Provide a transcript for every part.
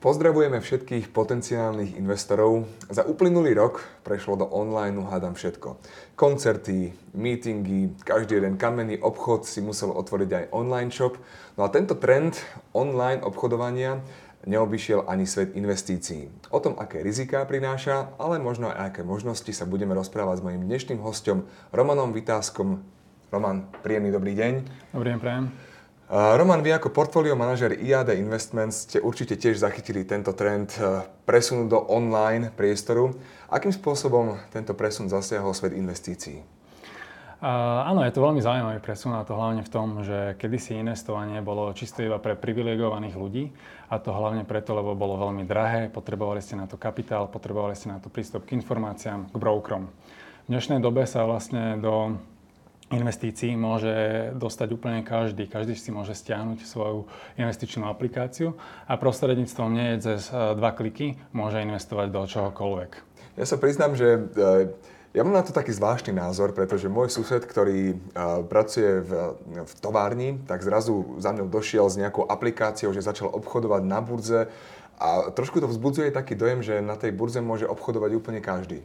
Pozdravujeme všetkých potenciálnych investorov. Za uplynulý rok prešlo do online, hádam všetko. Koncerty, meetingy, každý jeden kamenný obchod si musel otvoriť aj online shop. No a tento trend online obchodovania neobyšiel ani svet investícií. O tom, aké riziká prináša, ale možno aj aké možnosti sa budeme rozprávať s mojim dnešným hostom Romanom Vytázkom. Roman, príjemný dobrý deň. Dobrý deň, prajem. Roman, vy ako portfólio manažer IAD Investments ste určite tiež zachytili tento trend e, presunu do online priestoru. Akým spôsobom tento presun zasiahol svet investícií? Uh, áno, je to veľmi zaujímavý presun a to hlavne v tom, že kedysi investovanie bolo čisto iba pre privilegovaných ľudí a to hlavne preto, lebo bolo veľmi drahé, potrebovali ste na to kapitál, potrebovali ste na to prístup k informáciám, k brokerom. V dnešnej dobe sa vlastne do investícií môže dostať úplne každý. Každý si môže stiahnuť svoju investičnú aplikáciu a prostredníctvom nie cez e, dva kliky môže investovať do čohokoľvek. Ja sa priznám, že e, ja mám na to taký zvláštny názor, pretože môj sused, ktorý e, pracuje v, v továrni, tak zrazu za mňou došiel s nejakou aplikáciou, že začal obchodovať na burze a trošku to vzbudzuje taký dojem, že na tej burze môže obchodovať úplne každý.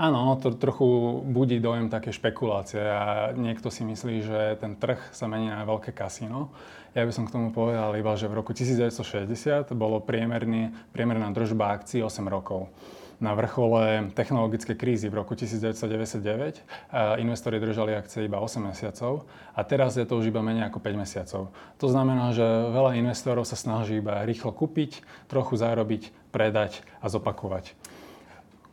Áno, to trochu budí dojem také špekulácie a niekto si myslí, že ten trh sa mení na veľké kasíno. Ja by som k tomu povedal iba, že v roku 1960 bolo priemerná držba akcií 8 rokov. Na vrchole technologickej krízy v roku 1999 investori držali akcie iba 8 mesiacov a teraz je to už iba menej ako 5 mesiacov. To znamená, že veľa investorov sa snaží iba rýchlo kúpiť, trochu zarobiť, predať a zopakovať.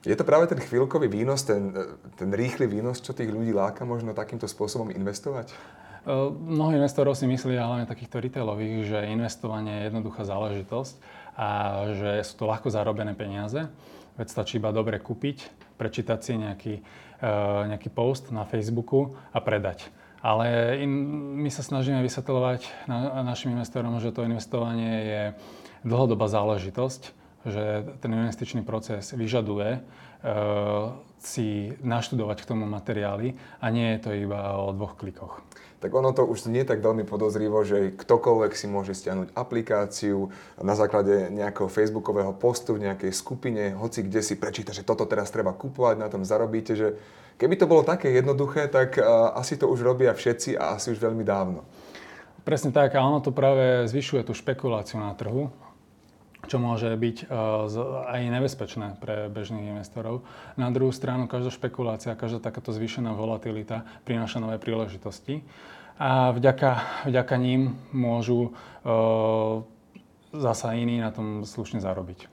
Je to práve ten chvíľkový výnos, ten, ten rýchly výnos, čo tých ľudí láka možno takýmto spôsobom investovať? Mnoho investorov si myslí, hlavne takýchto retailových, že investovanie je jednoduchá záležitosť a že sú to ľahko zarobené peniaze. Veď stačí iba dobre kúpiť, prečítať si nejaký, nejaký post na Facebooku a predať. Ale in, my sa snažíme vysvetľovať na, našim investorom, že to investovanie je dlhodobá záležitosť že ten investičný proces vyžaduje uh, si naštudovať k tomu materiály a nie je to iba o dvoch klikoch. Tak ono to už nie je tak veľmi podozrivo, že ktokoľvek si môže stiahnuť aplikáciu na základe nejakého facebookového postu v nejakej skupine, hoci kde si prečíta, že toto teraz treba kupovať, na tom zarobíte, že keby to bolo také jednoduché, tak uh, asi to už robia všetci a asi už veľmi dávno. Presne tak a ono to práve zvyšuje tú špekuláciu na trhu čo môže byť uh, aj nebezpečné pre bežných investorov. Na druhú stranu, každá špekulácia, každá takáto zvýšená volatilita prináša nové príležitosti a vďaka, vďaka ním môžu uh, zasa iní na tom slušne zarobiť.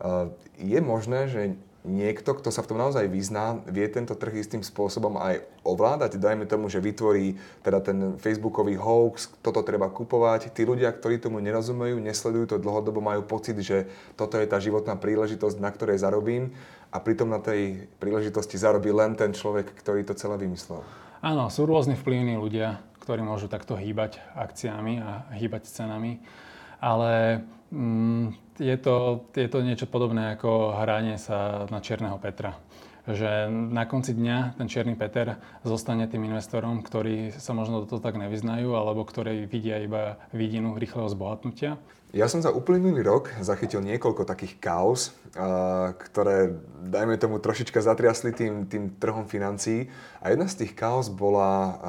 Uh, je možné, že niekto, kto sa v tom naozaj vyzná, vie tento trh istým spôsobom aj ovládať. Dajme tomu, že vytvorí teda ten facebookový hoax, toto treba kupovať. Tí ľudia, ktorí tomu nerozumejú, nesledujú to dlhodobo, majú pocit, že toto je tá životná príležitosť, na ktorej zarobím a pritom na tej príležitosti zarobí len ten človek, ktorý to celé vymyslel. Áno, sú rôzni vplyvní ľudia, ktorí môžu takto hýbať akciami a hýbať cenami, ale mm, je to, je to niečo podobné ako hranie sa na Čierneho Petra. Že na konci dňa ten Čierny Peter zostane tým investorom, ktorí sa možno do toho tak nevyznajú, alebo ktorí vidia iba vidinu rýchleho zbohatnutia. Ja som za uplynulý rok zachytil niekoľko takých kaos, ktoré, dajme tomu, trošička zatriasli tým, tým trhom financií. A jedna z tých kaos bola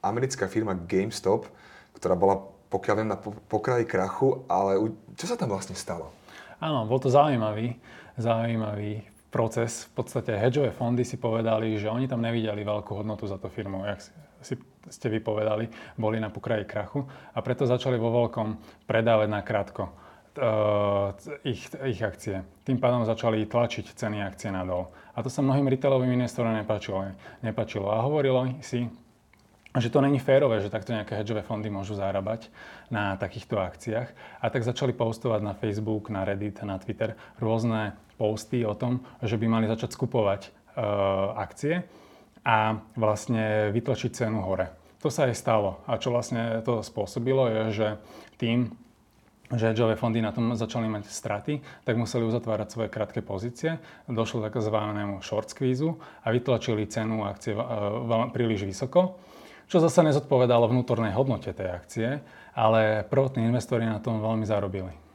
americká firma GameStop, ktorá bola pokiaľ viem, na pokraji krachu, ale čo sa tam vlastne stalo? Áno, bol to zaujímavý, zaujímavý proces. V podstate hedžové fondy si povedali, že oni tam nevideli veľkú hodnotu za tú firmu, jak si ste vypovedali, boli na pokraji krachu a preto začali vo veľkom predávať na krátko uh, ich, ich akcie. Tým pádom začali tlačiť ceny akcie nadol. A to sa mnohým retailovým investorom nepáčilo. nepáčilo. A hovorilo si, že to není férové, že takto nejaké hedžové fondy môžu zarábať na takýchto akciách. A tak začali postovať na Facebook, na Reddit, na Twitter rôzne posty o tom, že by mali začať skupovať e, akcie a vlastne vytlačiť cenu hore. To sa aj stalo. A čo vlastne to spôsobilo je, že tým, že hedžové fondy na tom začali mať straty, tak museli uzatvárať svoje krátke pozície. Došlo k tzv. short squeeze a vytlačili cenu akcie e, príliš vysoko čo zase nezodpovedalo vnútornej hodnote tej akcie, ale prvotní investori na tom veľmi zarobili.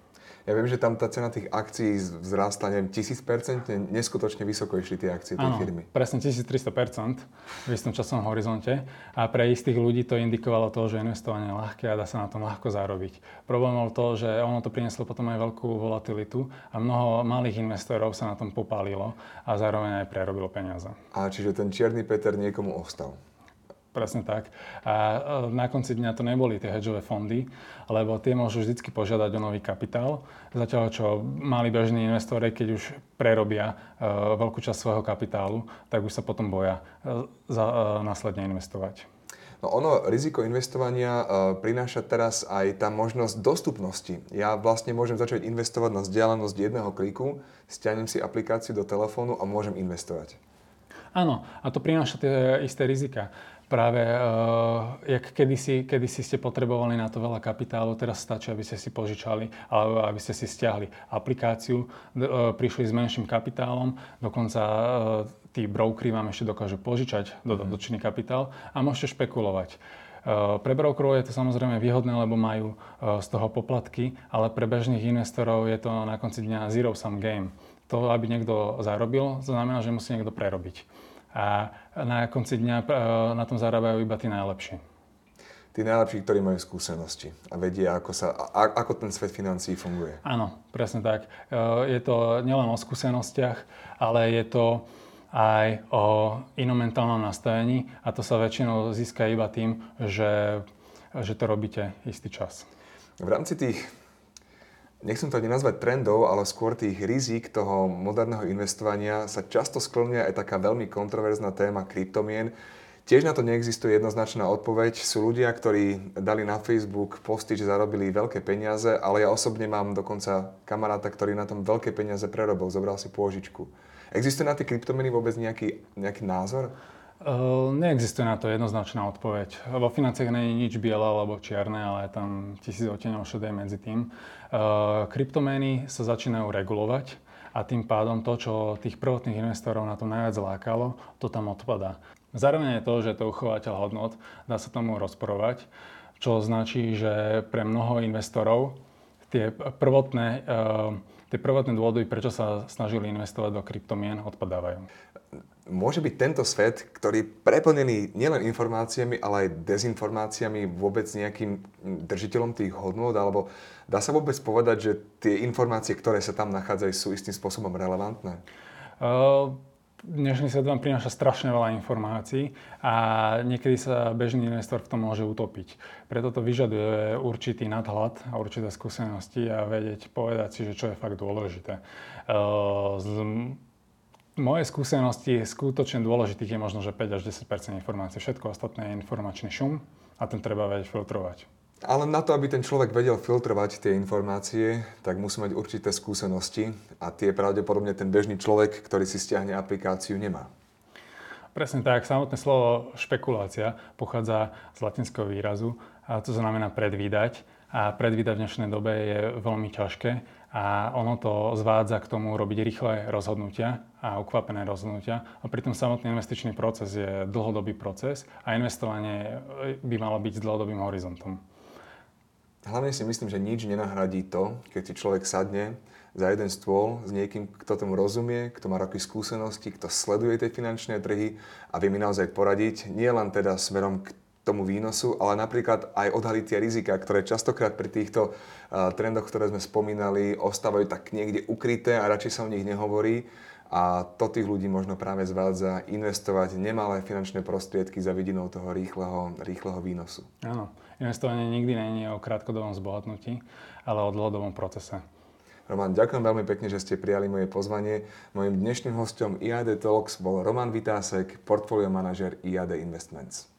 Ja viem, že tam tá cena tých akcií vzrástla, neviem, 1000%, neskutočne vysoko išli tie akcie tej Áno, firmy. presne 1300% v istom časovom horizonte a pre istých ľudí to indikovalo to, že investovanie je ľahké a dá sa na tom ľahko zarobiť. Problém bol to, že ono to prinieslo potom aj veľkú volatilitu a mnoho malých investorov sa na tom popálilo a zároveň aj prerobilo peniaze. A čiže ten čierny Peter niekomu ostal. Presne tak. A e, na konci dňa to neboli tie hedžové fondy, lebo tie môžu vždy požiadať o nový kapitál. Zatiaľ, čo mali bežní investori, keď už prerobia uh, veľkú časť svojho kapitálu, tak už sa potom boja uh, za, následne investovať. No ono, riziko investovania uh, prináša teraz aj tá možnosť dostupnosti. Ja vlastne môžem začať investovať na vzdialenosť jedného kliku, stiahnem si aplikáciu do telefónu a môžem investovať. Áno, a to prináša tie isté rizika práve uh, jak kedysi, kedysi ste potrebovali na to veľa kapitálu, teraz stačí, aby ste si požičali alebo aby ste si stiahli aplikáciu, uh, prišli s menším kapitálom, dokonca uh, tí brokery vám ešte dokážu požičať dodatočný kapitál a môžete špekulovať. Pre brokerov je to samozrejme výhodné, lebo majú z toho poplatky, ale pre bežných investorov je to na konci dňa zero sum game. To, aby niekto zarobil, znamená, že musí niekto prerobiť a na konci dňa e, na tom zarábajú iba tí najlepší. Tí najlepší, ktorí majú skúsenosti a vedia, ako, sa, a, ako ten svet financií funguje. Áno, presne tak. E, je to nielen o skúsenostiach, ale je to aj o inom mentálnom nastavení a to sa väčšinou získa iba tým, že, že to robíte istý čas. V rámci tých nechcem to ani nazvať trendov, ale skôr tých rizik toho moderného investovania sa často sklňuje aj taká veľmi kontroverzná téma kryptomien. Tiež na to neexistuje jednoznačná odpoveď. Sú ľudia, ktorí dali na Facebook posty, že zarobili veľké peniaze, ale ja osobne mám dokonca kamaráta, ktorý na tom veľké peniaze prerobil, zobral si pôžičku. Existuje na tie kryptomeny vôbec nejaký, nejaký názor? Uh, neexistuje na to jednoznačná odpoveď. Vo financiách nie je nič biele alebo čierne, ale tam tisíc oteňov šedé medzi tým. Uh, kryptomény sa začínajú regulovať a tým pádom to, čo tých prvotných investorov na to najviac lákalo, to tam odpadá. Zároveň je to, že to uchovateľ hodnot, dá sa tomu rozporovať, čo značí, že pre mnoho investorov tie prvotné, uh, tie prvotné dôvody, prečo sa snažili investovať do kryptomien, odpadávajú môže byť tento svet, ktorý preplnený nielen informáciami, ale aj dezinformáciami vôbec nejakým držiteľom tých hodnôt, alebo dá sa vôbec povedať, že tie informácie, ktoré sa tam nachádzajú, sú istým spôsobom relevantné? Uh, dnešný svet vám prináša strašne veľa informácií a niekedy sa bežný investor v tom môže utopiť. Preto to vyžaduje určitý nadhľad a určité skúsenosti a vedieť povedať si, že čo je fakt dôležité. Uh, z, moje skúsenosti skutočne dôležitých je možno, že 5 až 10 informácií. Všetko ostatné je informačný šum a ten treba vedieť filtrovať. Ale na to, aby ten človek vedel filtrovať tie informácie, tak musí mať určité skúsenosti a tie pravdepodobne ten bežný človek, ktorý si stiahne aplikáciu, nemá. Presne tak. Samotné slovo špekulácia pochádza z latinského výrazu a to znamená predvídať. A predvídať v dnešnej dobe je veľmi ťažké a ono to zvádza k tomu robiť rýchle rozhodnutia a ukvapené rozhodnutia. A pritom samotný investičný proces je dlhodobý proces a investovanie by malo byť s dlhodobým horizontom. Hlavne si myslím, že nič nenahradí to, keď si človek sadne za jeden stôl s niekým, kto tomu rozumie, kto má roky skúsenosti, kto sleduje tie finančné trhy a vie mi naozaj poradiť, nie len teda smerom k tomu výnosu, ale napríklad aj odhaliť tie rizika, ktoré častokrát pri týchto uh, trendoch, ktoré sme spomínali, ostávajú tak niekde ukryté a radšej sa o nich nehovorí. A to tých ľudí možno práve zvádza investovať nemalé finančné prostriedky za vidinou toho rýchleho, rýchleho výnosu. Áno, investovanie nikdy nie je o krátkodobom zbohatnutí, ale o dlhodobom procese. Roman, ďakujem veľmi pekne, že ste prijali moje pozvanie. Mojím dnešným hostom IAD Talks bol Roman Vitásek, portfolio manažer IAD Investments.